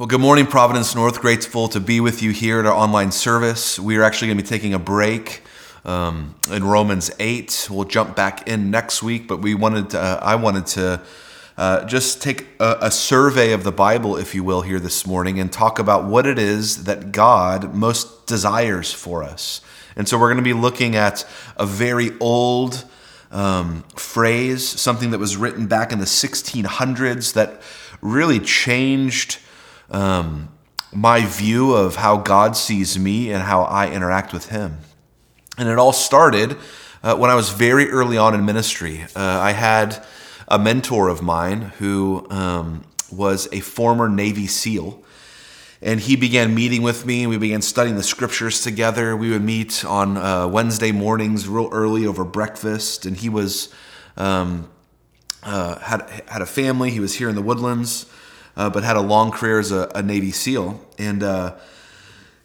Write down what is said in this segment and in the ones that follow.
Well, good morning, Providence North. Grateful to be with you here at our online service. We are actually going to be taking a break um, in Romans 8. We'll jump back in next week, but we wanted to, uh, I wanted to uh, just take a, a survey of the Bible, if you will, here this morning and talk about what it is that God most desires for us. And so we're going to be looking at a very old um, phrase, something that was written back in the 1600s that really changed um, my view of how God sees me and how I interact with Him. And it all started uh, when I was very early on in ministry. Uh, I had a mentor of mine who um, was a former Navy SEAL. And he began meeting with me. We began studying the scriptures together. We would meet on uh, Wednesday mornings, real early over breakfast. And he was um, uh, had had a family. He was here in the Woodlands uh, but had a long career as a, a Navy SEAL. And uh,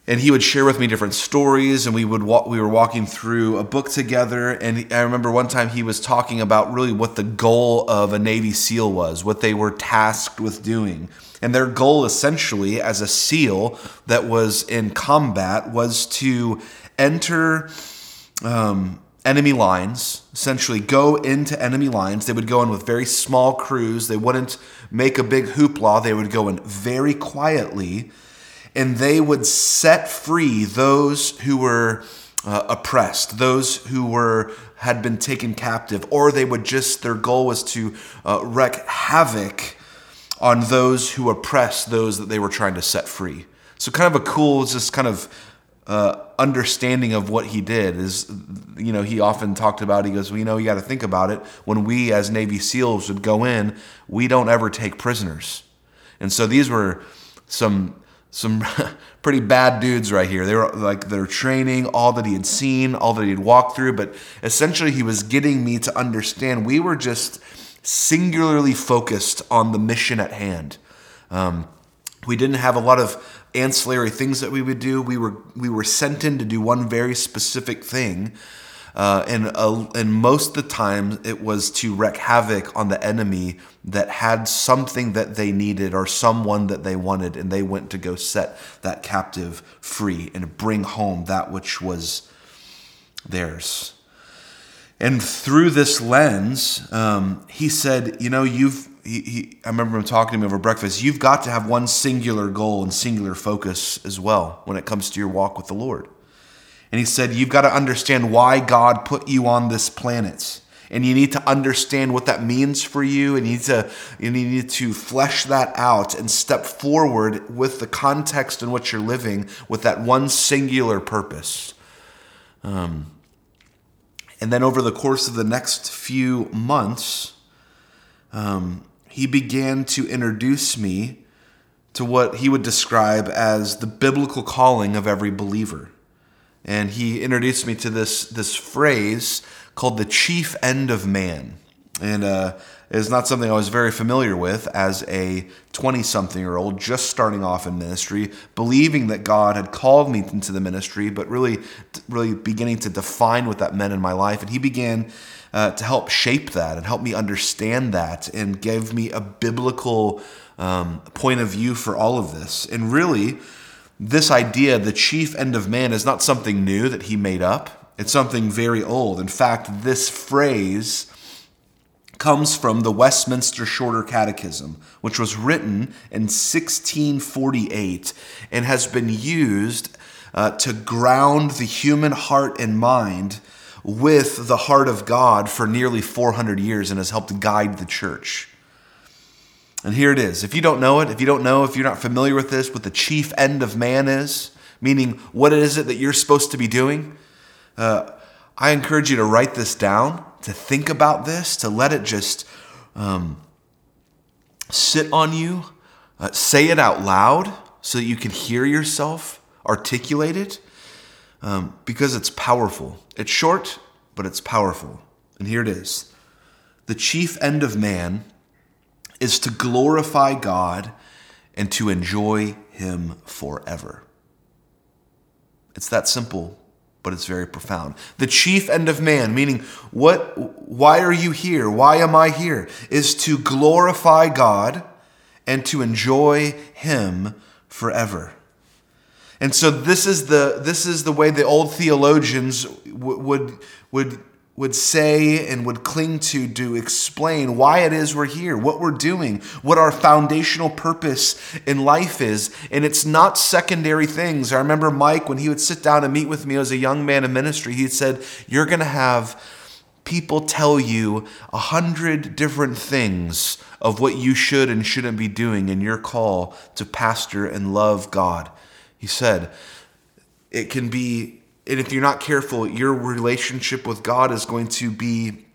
and he would share with me different stories, and we would we were walking through a book together. And I remember one time he was talking about really what the goal of a Navy SEAL was, what they were tasked with doing. And their goal, essentially, as a SEAL that was in combat, was to enter um, enemy lines, essentially go into enemy lines. They would go in with very small crews. They wouldn't make a big hoopla. They would go in very quietly and they would set free those who were uh, oppressed, those who were had been taken captive, or they would just their goal was to uh, wreak havoc on those who oppressed those that they were trying to set free. So kind of a cool, just kind of uh, understanding of what he did is, you know, he often talked about, he goes, well, you know, you got to think about it. When we as Navy SEALs would go in, we don't ever take prisoners. And so these were some some pretty bad dudes right here. They were like their training, all that he had seen, all that he had walked through, but essentially he was getting me to understand we were just singularly focused on the mission at hand. Um, we didn't have a lot of ancillary things that we would do. We were we were sent in to do one very specific thing, uh, and uh, and most of the time it was to wreak havoc on the enemy that had something that they needed or someone that they wanted, and they went to go set that captive free and bring home that which was theirs. And through this lens, um, he said, you know, you've he, he, I remember him talking to me over breakfast. You've got to have one singular goal and singular focus as well when it comes to your walk with the Lord. And he said, You've got to understand why God put you on this planet. And you need to understand what that means for you. And you need to, you need to flesh that out and step forward with the context in which you're living with that one singular purpose. Um, and then over the course of the next few months, um, he began to introduce me to what he would describe as the biblical calling of every believer. And he introduced me to this, this phrase called the chief end of man. And uh, it's not something I was very familiar with as a 20 something year old just starting off in ministry, believing that God had called me into the ministry, but really, really beginning to define what that meant in my life. And he began uh, to help shape that and help me understand that and give me a biblical um, point of view for all of this. And really, this idea, the chief end of man, is not something new that he made up. It's something very old. In fact, this phrase comes from the Westminster Shorter Catechism, which was written in 1648 and has been used uh, to ground the human heart and mind with the heart of God for nearly 400 years and has helped guide the church. And here it is. If you don't know it, if you don't know, if you're not familiar with this, what the chief end of man is, meaning what is it that you're supposed to be doing, uh, I encourage you to write this down, to think about this, to let it just um, sit on you, uh, say it out loud so that you can hear yourself articulate it um, because it's powerful. It's short, but it's powerful. And here it is The chief end of man is to glorify God and to enjoy Him forever. It's that simple, but it's very profound. The chief end of man, meaning what why are you here? Why am I here? Is to glorify God and to enjoy him forever. And so this is the this is the way the old theologians w- would would would say and would cling to to explain why it is we're here, what we're doing, what our foundational purpose in life is. And it's not secondary things. I remember Mike, when he would sit down and meet with me as a young man in ministry, he said, You're going to have people tell you a hundred different things of what you should and shouldn't be doing in your call to pastor and love God. He said, It can be and if you're not careful, your relationship with God is going to be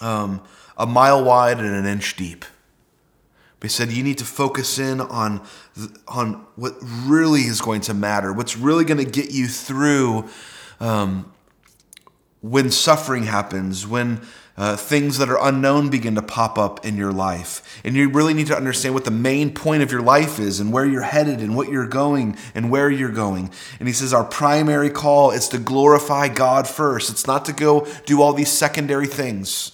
um, a mile wide and an inch deep. But he said you need to focus in on on what really is going to matter, what's really going to get you through um, when suffering happens, when uh, things that are unknown begin to pop up in your life. And you really need to understand what the main point of your life is and where you're headed and what you're going and where you're going. And he says, Our primary call is to glorify God first. It's not to go do all these secondary things.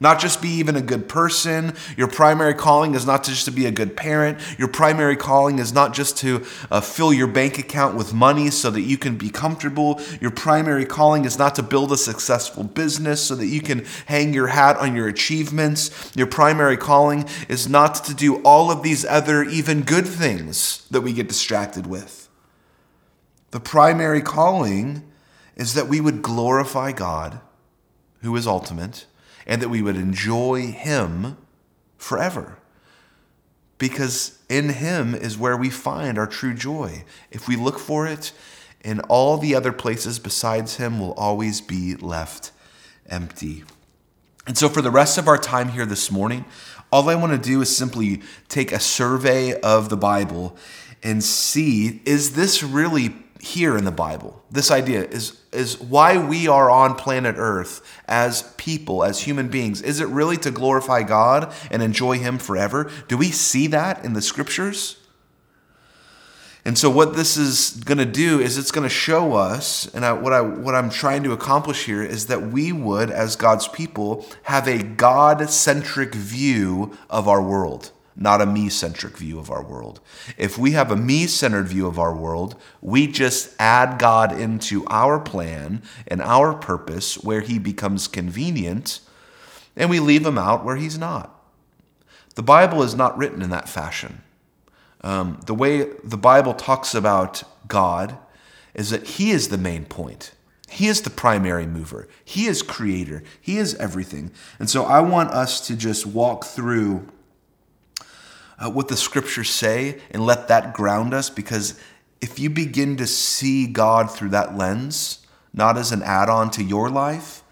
Not just be even a good person. Your primary calling is not just to be a good parent. Your primary calling is not just to uh, fill your bank account with money so that you can be comfortable. Your primary calling is not to build a successful business so that you can hang your hat on your achievements. Your primary calling is not to do all of these other, even good things that we get distracted with. The primary calling is that we would glorify God, who is ultimate and that we would enjoy Him forever. Because in Him is where we find our true joy. If we look for it, in all the other places besides Him will always be left empty. And so, for the rest of our time here this morning, all I want to do is simply take a survey of the Bible and see is this really here in the Bible. This idea is, is why we are on planet Earth as people, as human beings. Is it really to glorify God and enjoy Him forever? Do we see that in the scriptures? And so, what this is going to do is it's going to show us, and I, what I what I'm trying to accomplish here is that we would, as God's people, have a God-centric view of our world not a me centric view of our world. If we have a me centered view of our world, we just add God into our plan and our purpose where he becomes convenient, and we leave him out where he's not. The Bible is not written in that fashion. Um, the way the Bible talks about God is that he is the main point. He is the primary mover. He is creator. He is everything. And so I want us to just walk through uh, what the scriptures say and let that ground us because if you begin to see God through that lens, not as an add on to your life,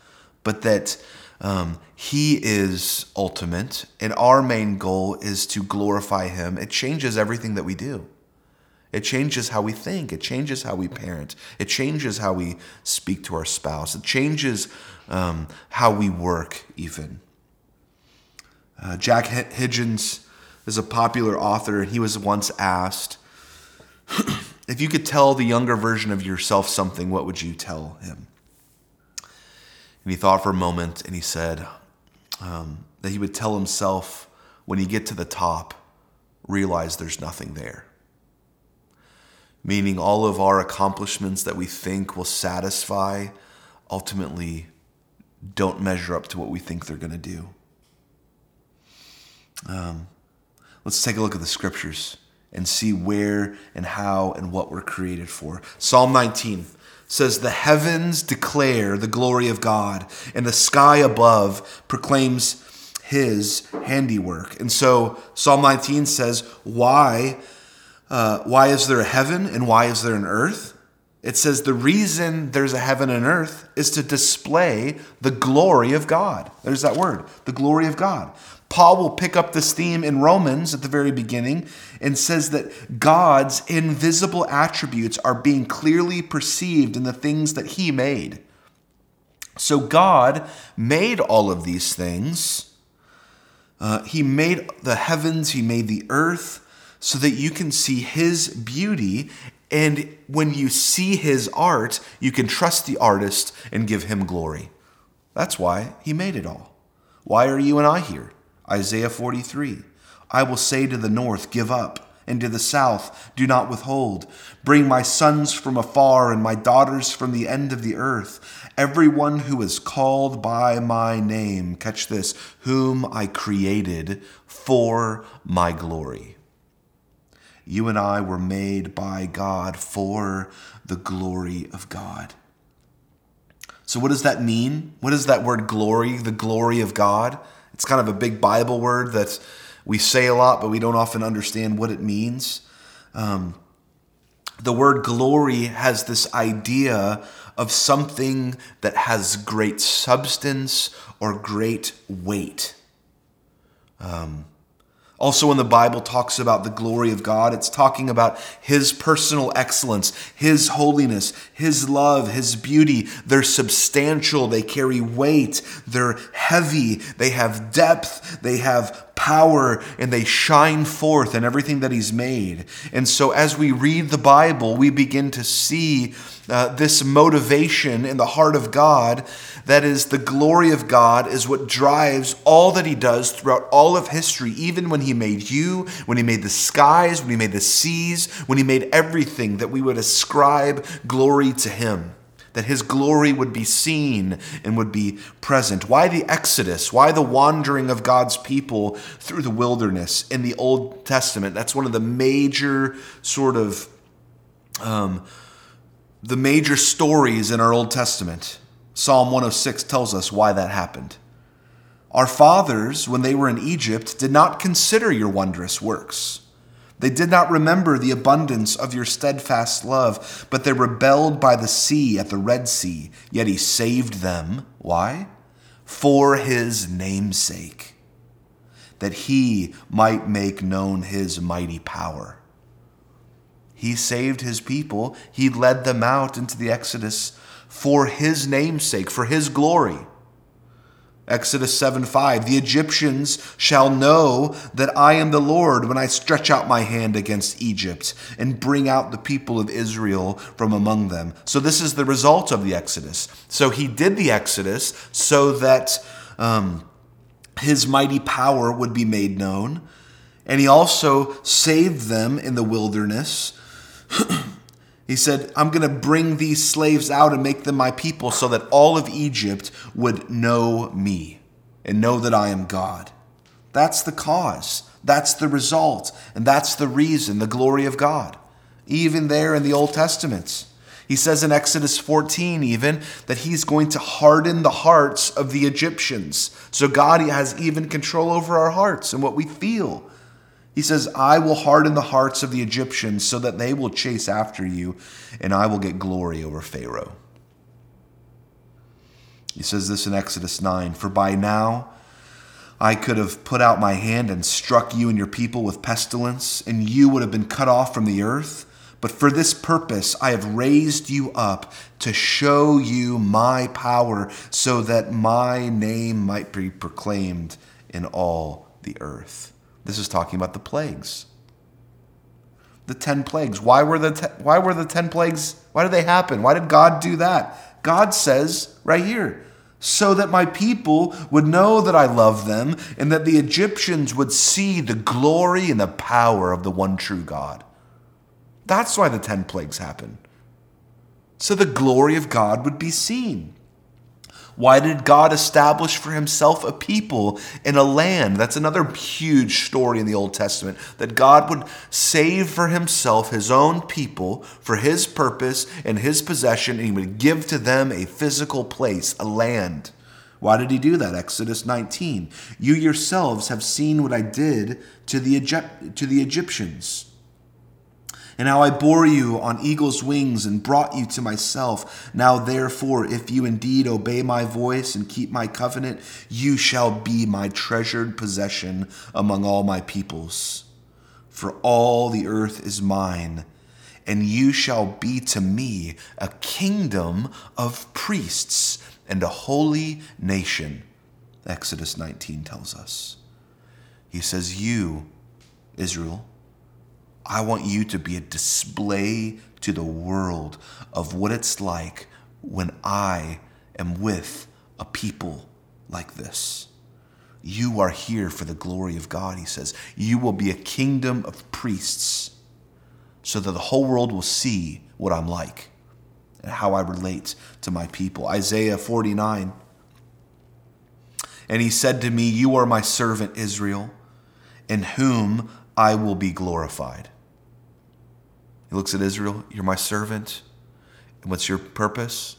but that um, He is ultimate and our main goal is to glorify Him, it changes everything that we do. It changes how we think. It changes how we parent. It changes how we speak to our spouse. It changes um, how we work, even. Uh, Jack Higgins is a popular author, and he was once asked, if you could tell the younger version of yourself something, what would you tell him? And he thought for a moment and he said um, that he would tell himself when you get to the top, realize there's nothing there. Meaning, all of our accomplishments that we think will satisfy ultimately don't measure up to what we think they're going to do. Um, Let's take a look at the scriptures and see where and how and what we're created for. Psalm 19 says, The heavens declare the glory of God, and the sky above proclaims his handiwork. And so Psalm 19 says, Why? Uh, why is there a heaven and why is there an earth? It says the reason there's a heaven and earth is to display the glory of God. There's that word, the glory of God. Paul will pick up this theme in Romans at the very beginning and says that God's invisible attributes are being clearly perceived in the things that he made. So God made all of these things. Uh, he made the heavens, he made the earth so that you can see his beauty. And when you see his art, you can trust the artist and give him glory. That's why he made it all. Why are you and I here? Isaiah 43. I will say to the north, Give up, and to the south, Do not withhold. Bring my sons from afar and my daughters from the end of the earth, everyone who is called by my name, catch this, whom I created for my glory. You and I were made by God for the glory of God. So, what does that mean? What is that word glory, the glory of God? It's kind of a big Bible word that we say a lot, but we don't often understand what it means. Um, the word glory has this idea of something that has great substance or great weight. Um, also, when the Bible talks about the glory of God, it's talking about His personal excellence, His holiness, His love, His beauty. They're substantial, they carry weight, they're heavy, they have depth, they have power and they shine forth in everything that He's made. And so, as we read the Bible, we begin to see uh, this motivation in the heart of God that is, the glory of God is what drives all that He does throughout all of history, even when He made you, when He made the skies, when He made the seas, when He made everything, that we would ascribe glory to Him that his glory would be seen and would be present. Why the Exodus? Why the wandering of God's people through the wilderness in the Old Testament? That's one of the major sort of um, the major stories in our Old Testament. Psalm 106 tells us why that happened. Our fathers, when they were in Egypt, did not consider your wondrous works. They did not remember the abundance of your steadfast love, but they rebelled by the sea at the Red Sea, yet he saved them. Why? For his name's sake, that he might make known his mighty power. He saved his people, he led them out into the Exodus for his name's sake, for his glory. Exodus 7 5 The Egyptians shall know that I am the Lord when I stretch out my hand against Egypt and bring out the people of Israel from among them. So, this is the result of the Exodus. So, he did the Exodus so that um, his mighty power would be made known. And he also saved them in the wilderness. He said, I'm going to bring these slaves out and make them my people so that all of Egypt would know me and know that I am God. That's the cause. That's the result. And that's the reason, the glory of God. Even there in the Old Testament. He says in Exodus 14, even, that he's going to harden the hearts of the Egyptians. So God has even control over our hearts and what we feel. He says, I will harden the hearts of the Egyptians so that they will chase after you, and I will get glory over Pharaoh. He says this in Exodus 9 For by now I could have put out my hand and struck you and your people with pestilence, and you would have been cut off from the earth. But for this purpose I have raised you up to show you my power, so that my name might be proclaimed in all the earth. This is talking about the plagues. The 10 plagues. Why were the te- why were the 10 plagues? Why did they happen? Why did God do that? God says right here, so that my people would know that I love them and that the Egyptians would see the glory and the power of the one true God. That's why the 10 plagues happen. So the glory of God would be seen. Why did God establish for himself a people in a land? That's another huge story in the Old Testament that God would save for himself his own people for his purpose and his possession, and he would give to them a physical place, a land. Why did he do that? Exodus 19. You yourselves have seen what I did to the, Egypt- to the Egyptians and how I bore you on eagle's wings and brought you to myself. Now, therefore, if you indeed obey my voice and keep my covenant, you shall be my treasured possession among all my peoples. For all the earth is mine, and you shall be to me a kingdom of priests and a holy nation. Exodus 19 tells us. He says, You, Israel, I want you to be a display to the world of what it's like when I am with a people like this. You are here for the glory of God, he says. You will be a kingdom of priests so that the whole world will see what I'm like and how I relate to my people. Isaiah 49. And he said to me, You are my servant Israel, in whom I will be glorified. He looks at Israel, You're my servant. And what's your purpose?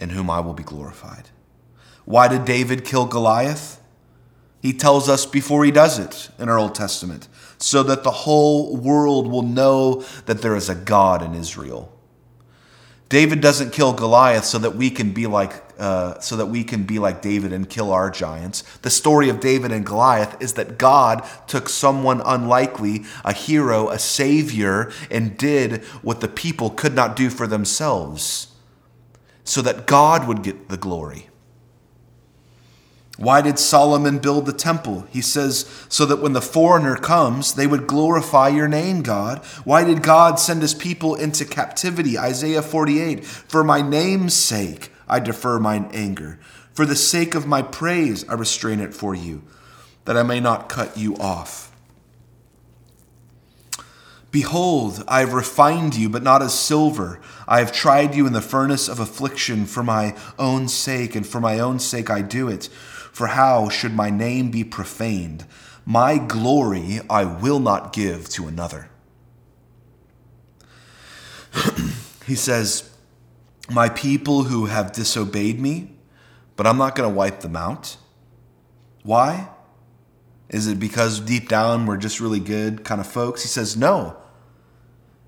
In whom I will be glorified. Why did David kill Goliath? He tells us before he does it in our Old Testament, so that the whole world will know that there is a God in Israel. David doesn't kill Goliath so that we can be like uh, so that we can be like David and kill our giants. The story of David and Goliath is that God took someone unlikely, a hero, a savior, and did what the people could not do for themselves, so that God would get the glory. Why did Solomon build the temple? He says, so that when the foreigner comes, they would glorify your name, God. Why did God send his people into captivity? Isaiah 48 For my name's sake, I defer mine anger. For the sake of my praise, I restrain it for you, that I may not cut you off. Behold, I have refined you, but not as silver. I have tried you in the furnace of affliction for my own sake, and for my own sake I do it. For how should my name be profaned? My glory I will not give to another. he says, My people who have disobeyed me, but I'm not going to wipe them out. Why? Is it because deep down we're just really good kind of folks? He says, No.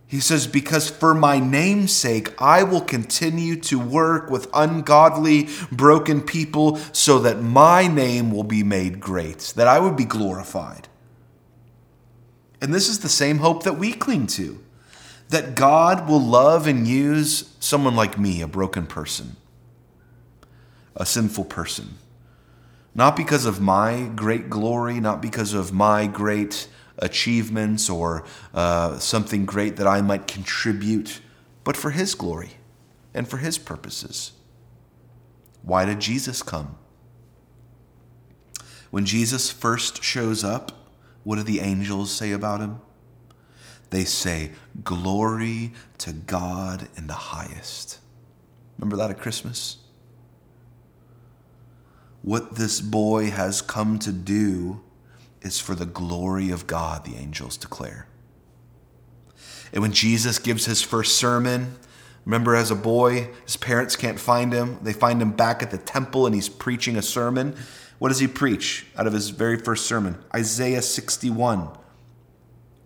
He says, Because for my name's sake, I will continue to work with ungodly, broken people so that my name will be made great, that I would be glorified. And this is the same hope that we cling to that God will love and use someone like me, a broken person, a sinful person. Not because of my great glory, not because of my great achievements or uh, something great that I might contribute, but for His glory and for His purposes. Why did Jesus come? When Jesus first shows up, what do the angels say about him? They say, Glory to God in the highest. Remember that at Christmas? What this boy has come to do is for the glory of God, the angels declare. And when Jesus gives his first sermon, remember as a boy, his parents can't find him. They find him back at the temple and he's preaching a sermon. What does he preach out of his very first sermon? Isaiah 61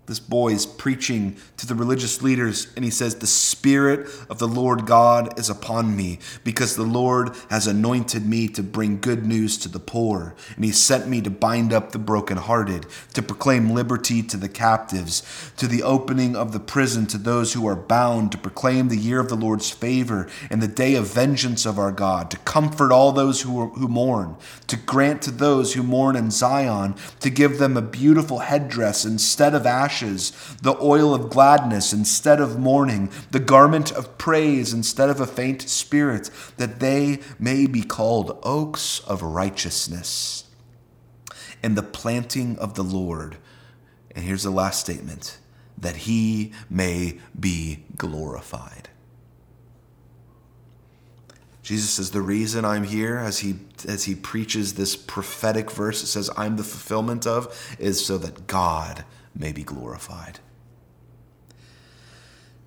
this boy is preaching to the religious leaders, and he says, The Spirit of the Lord God is upon me, because the Lord has anointed me to bring good news to the poor. And he sent me to bind up the brokenhearted, to proclaim liberty to the captives, to the opening of the prison to those who are bound, to proclaim the year of the Lord's favor and the day of vengeance of our God, to comfort all those who, are, who mourn, to grant to those who mourn in Zion, to give them a beautiful headdress instead of ashes ashes, the oil of gladness instead of mourning, the garment of praise instead of a faint spirit, that they may be called oaks of righteousness and the planting of the Lord. And here's the last statement that he may be glorified. Jesus says, The reason I'm here, as he, as he preaches this prophetic verse, it says, I'm the fulfillment of, is so that God may be glorified.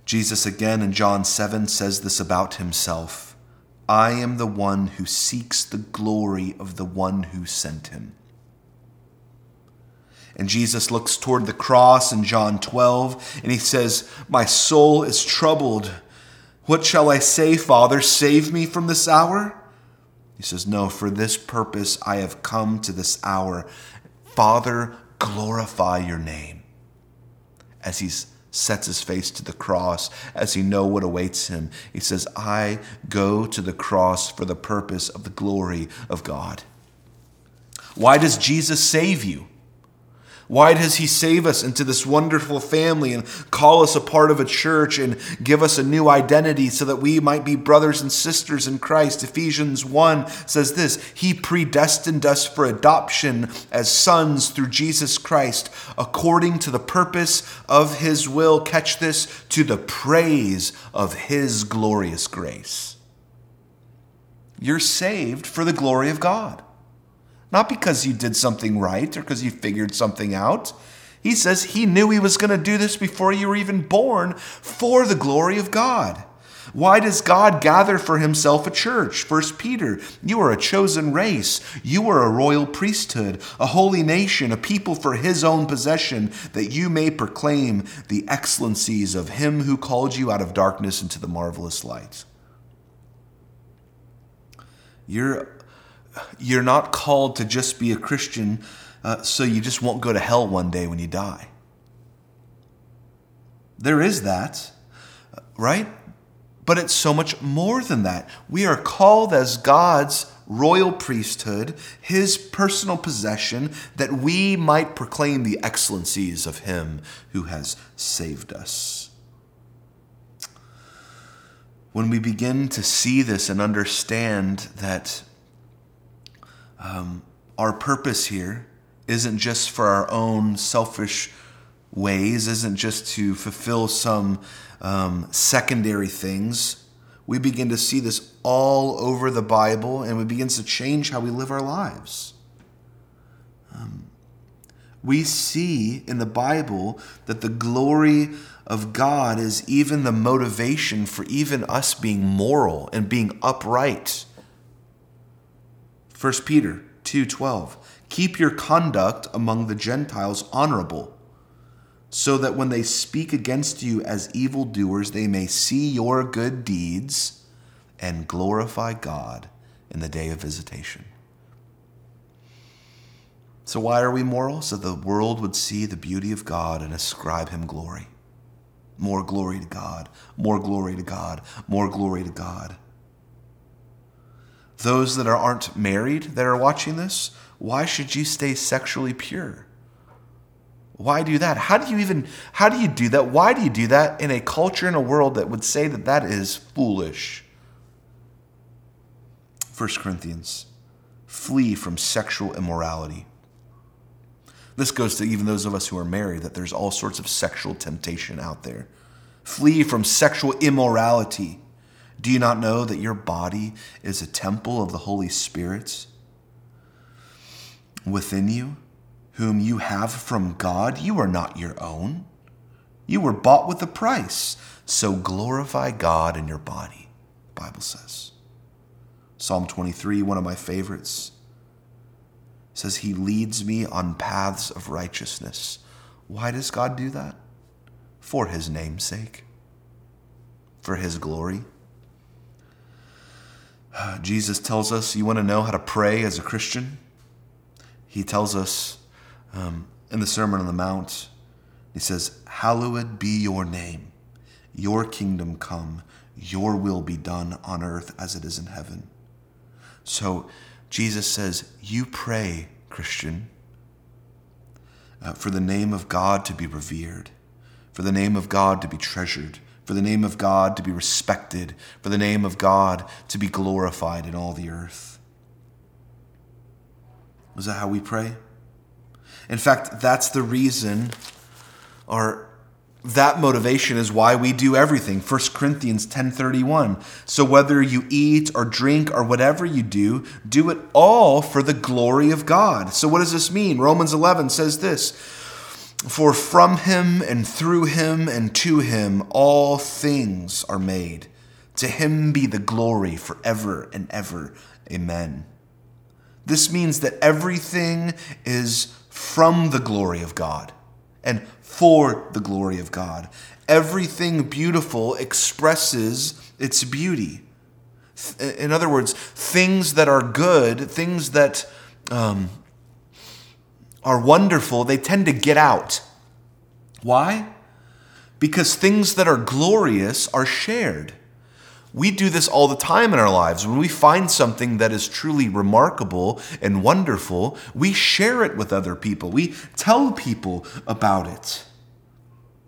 Jesus again in John 7 says this about himself I am the one who seeks the glory of the one who sent him. And Jesus looks toward the cross in John 12 and he says, My soul is troubled. What shall I say, Father? Save me from this hour? He says, No, for this purpose I have come to this hour. Father, glorify your name. As he sets his face to the cross, as he know what awaits him, he says, I go to the cross for the purpose of the glory of God. Why does Jesus save you? Why does he save us into this wonderful family and call us a part of a church and give us a new identity so that we might be brothers and sisters in Christ? Ephesians 1 says this He predestined us for adoption as sons through Jesus Christ, according to the purpose of his will. Catch this to the praise of his glorious grace. You're saved for the glory of God. Not because you did something right or because you figured something out. He says he knew he was going to do this before you were even born for the glory of God. Why does God gather for himself a church? First Peter, you are a chosen race. You are a royal priesthood, a holy nation, a people for his own possession, that you may proclaim the excellencies of him who called you out of darkness into the marvelous light. You're you're not called to just be a Christian uh, so you just won't go to hell one day when you die. There is that, right? But it's so much more than that. We are called as God's royal priesthood, his personal possession, that we might proclaim the excellencies of him who has saved us. When we begin to see this and understand that um, our purpose here isn't just for our own selfish ways, isn't just to fulfill some um, secondary things. We begin to see this all over the Bible and it begins to change how we live our lives. Um, we see in the Bible that the glory of God is even the motivation for even us being moral and being upright 1 Peter 2:12 Keep your conduct among the Gentiles honorable so that when they speak against you as evildoers they may see your good deeds and glorify God in the day of visitation. So why are we moral? So the world would see the beauty of God and ascribe him glory. More glory to God, more glory to God, more glory to God those that aren't married that are watching this, why should you stay sexually pure? Why do that? How do you even how do you do that? Why do you do that in a culture in a world that would say that that is foolish? 1 Corinthians flee from sexual immorality. This goes to even those of us who are married that there's all sorts of sexual temptation out there. Flee from sexual immorality. Do you not know that your body is a temple of the Holy Spirit within you, whom you have from God? You are not your own. You were bought with a price. So glorify God in your body, Bible says. Psalm 23, one of my favorites, says, He leads me on paths of righteousness. Why does God do that? For His name's sake, for His glory. Jesus tells us, you want to know how to pray as a Christian? He tells us um, in the Sermon on the Mount, he says, Hallowed be your name, your kingdom come, your will be done on earth as it is in heaven. So Jesus says, You pray, Christian, uh, for the name of God to be revered, for the name of God to be treasured, for the name of God to be respected, for the name of God to be glorified in all the earth. Is that how we pray? In fact, that's the reason, or that motivation is why we do everything. 1 Corinthians 10:31. So whether you eat or drink or whatever you do, do it all for the glory of God. So what does this mean? Romans 11 says this, for from him and through him and to him all things are made. To him be the glory forever and ever. Amen. This means that everything is from the glory of God and for the glory of God. Everything beautiful expresses its beauty. In other words, things that are good, things that um, are wonderful, they tend to get out. Why? Because things that are glorious are shared. We do this all the time in our lives. When we find something that is truly remarkable and wonderful, we share it with other people. We tell people about it.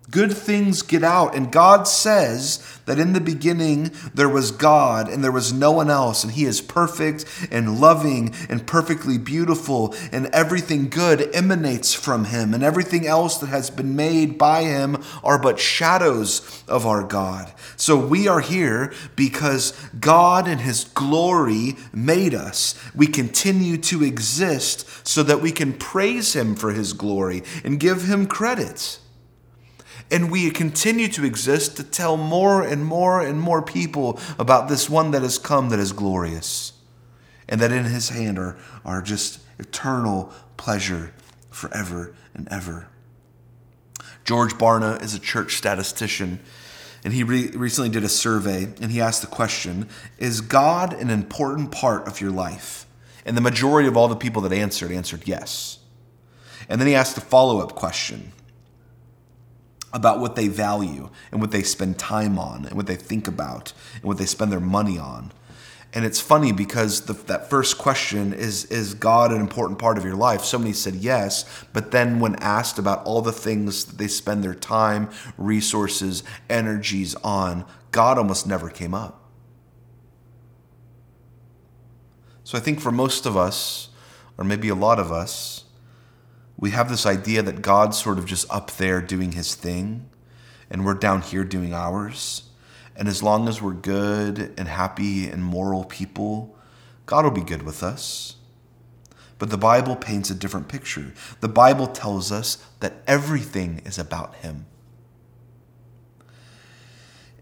Good things get out. And God says that in the beginning there was God and there was no one else. And He is perfect and loving and perfectly beautiful. And everything good emanates from Him. And everything else that has been made by Him are but shadows of our God. So we are here because God and His glory made us. We continue to exist so that we can praise Him for His glory and give Him credit. And we continue to exist to tell more and more and more people about this one that has come that is glorious. And that in his hand are, are just eternal pleasure forever and ever. George Barna is a church statistician, and he re- recently did a survey and he asked the question Is God an important part of your life? And the majority of all the people that answered answered yes. And then he asked a follow up question about what they value and what they spend time on and what they think about and what they spend their money on. And it's funny because the, that first question is Is God an important part of your life? So many said yes, but then when asked about all the things that they spend their time, resources, energies on, God almost never came up. So I think for most of us, or maybe a lot of us, we have this idea that God's sort of just up there doing his thing and we're down here doing ours. And as long as we're good and happy and moral people, God will be good with us. But the Bible paints a different picture. The Bible tells us that everything is about Him.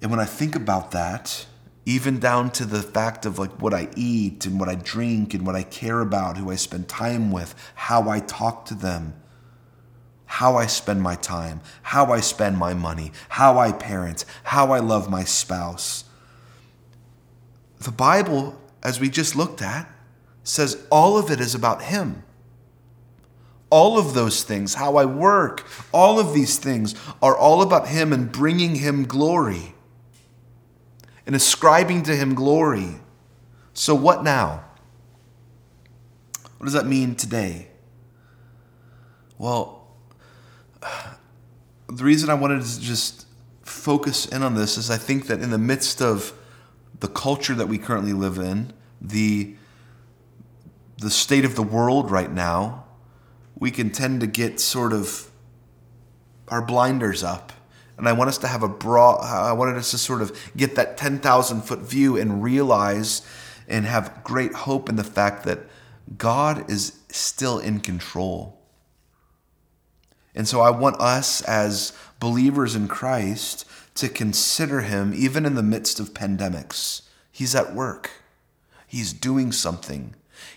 And when I think about that, even down to the fact of like what I eat and what I drink and what I care about, who I spend time with, how I talk to them, how I spend my time, how I spend my money, how I parent, how I love my spouse. The Bible, as we just looked at, says all of it is about Him. All of those things, how I work, all of these things are all about Him and bringing Him glory and ascribing to him glory. So, what now? What does that mean today? Well, the reason I wanted to just focus in on this is I think that in the midst of the culture that we currently live in, the the state of the world right now, we can tend to get sort of our blinders up and I want us to have a broad, I wanted us to sort of get that 10,000 foot view and realize and have great hope in the fact that God is still in control. And so I want us as believers in Christ to consider him even in the midst of pandemics. He's at work, he's doing something,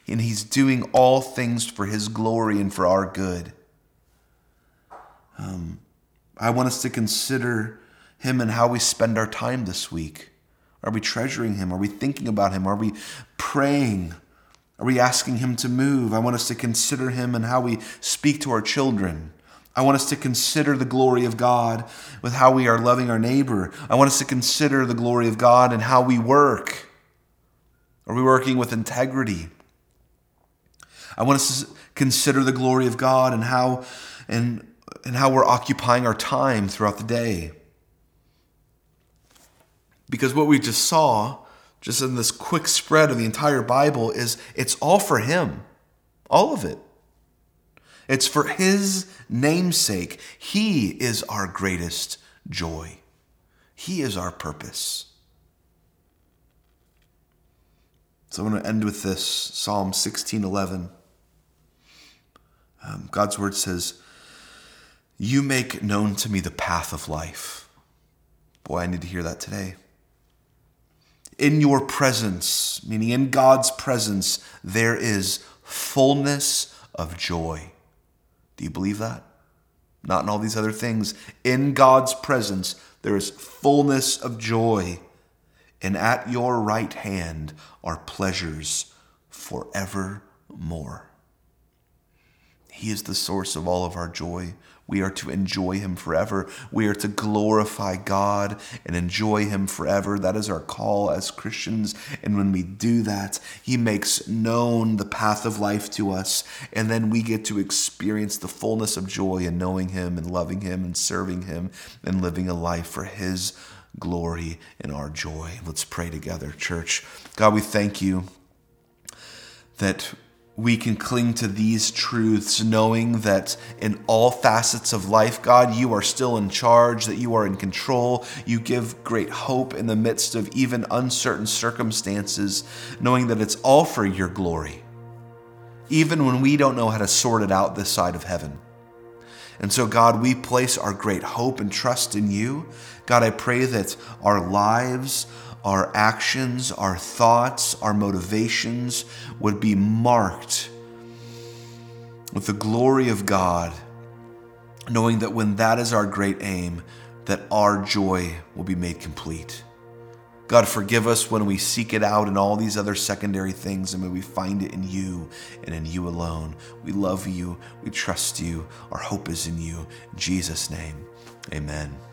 and he's doing all things for his glory and for our good. Um, I want us to consider Him and how we spend our time this week. Are we treasuring Him? Are we thinking about Him? Are we praying? Are we asking Him to move? I want us to consider Him and how we speak to our children. I want us to consider the glory of God with how we are loving our neighbor. I want us to consider the glory of God and how we work. Are we working with integrity? I want us to consider the glory of God and how and and how we're occupying our time throughout the day. Because what we just saw, just in this quick spread of the entire Bible, is it's all for Him. All of it. It's for His namesake. He is our greatest joy, He is our purpose. So I'm going to end with this Psalm 16:11. Um, God's word says, you make known to me the path of life. Boy, I need to hear that today. In your presence, meaning in God's presence, there is fullness of joy. Do you believe that? Not in all these other things. In God's presence, there is fullness of joy. And at your right hand are pleasures forevermore. He is the source of all of our joy. We are to enjoy him forever. We are to glorify God and enjoy him forever. That is our call as Christians. And when we do that, he makes known the path of life to us. And then we get to experience the fullness of joy in knowing him and loving him and serving him and living a life for his glory and our joy. Let's pray together, church. God, we thank you that we can cling to these truths, knowing that in all facets of life, God, you are still in charge, that you are in control. You give great hope in the midst of even uncertain circumstances, knowing that it's all for your glory, even when we don't know how to sort it out this side of heaven. And so, God, we place our great hope and trust in you. God, I pray that our lives, our actions, our thoughts, our motivations would be marked with the glory of God, knowing that when that is our great aim, that our joy will be made complete. God, forgive us when we seek it out in all these other secondary things, and may we find it in you and in you alone. We love you. We trust you. Our hope is in you. In Jesus' name, amen.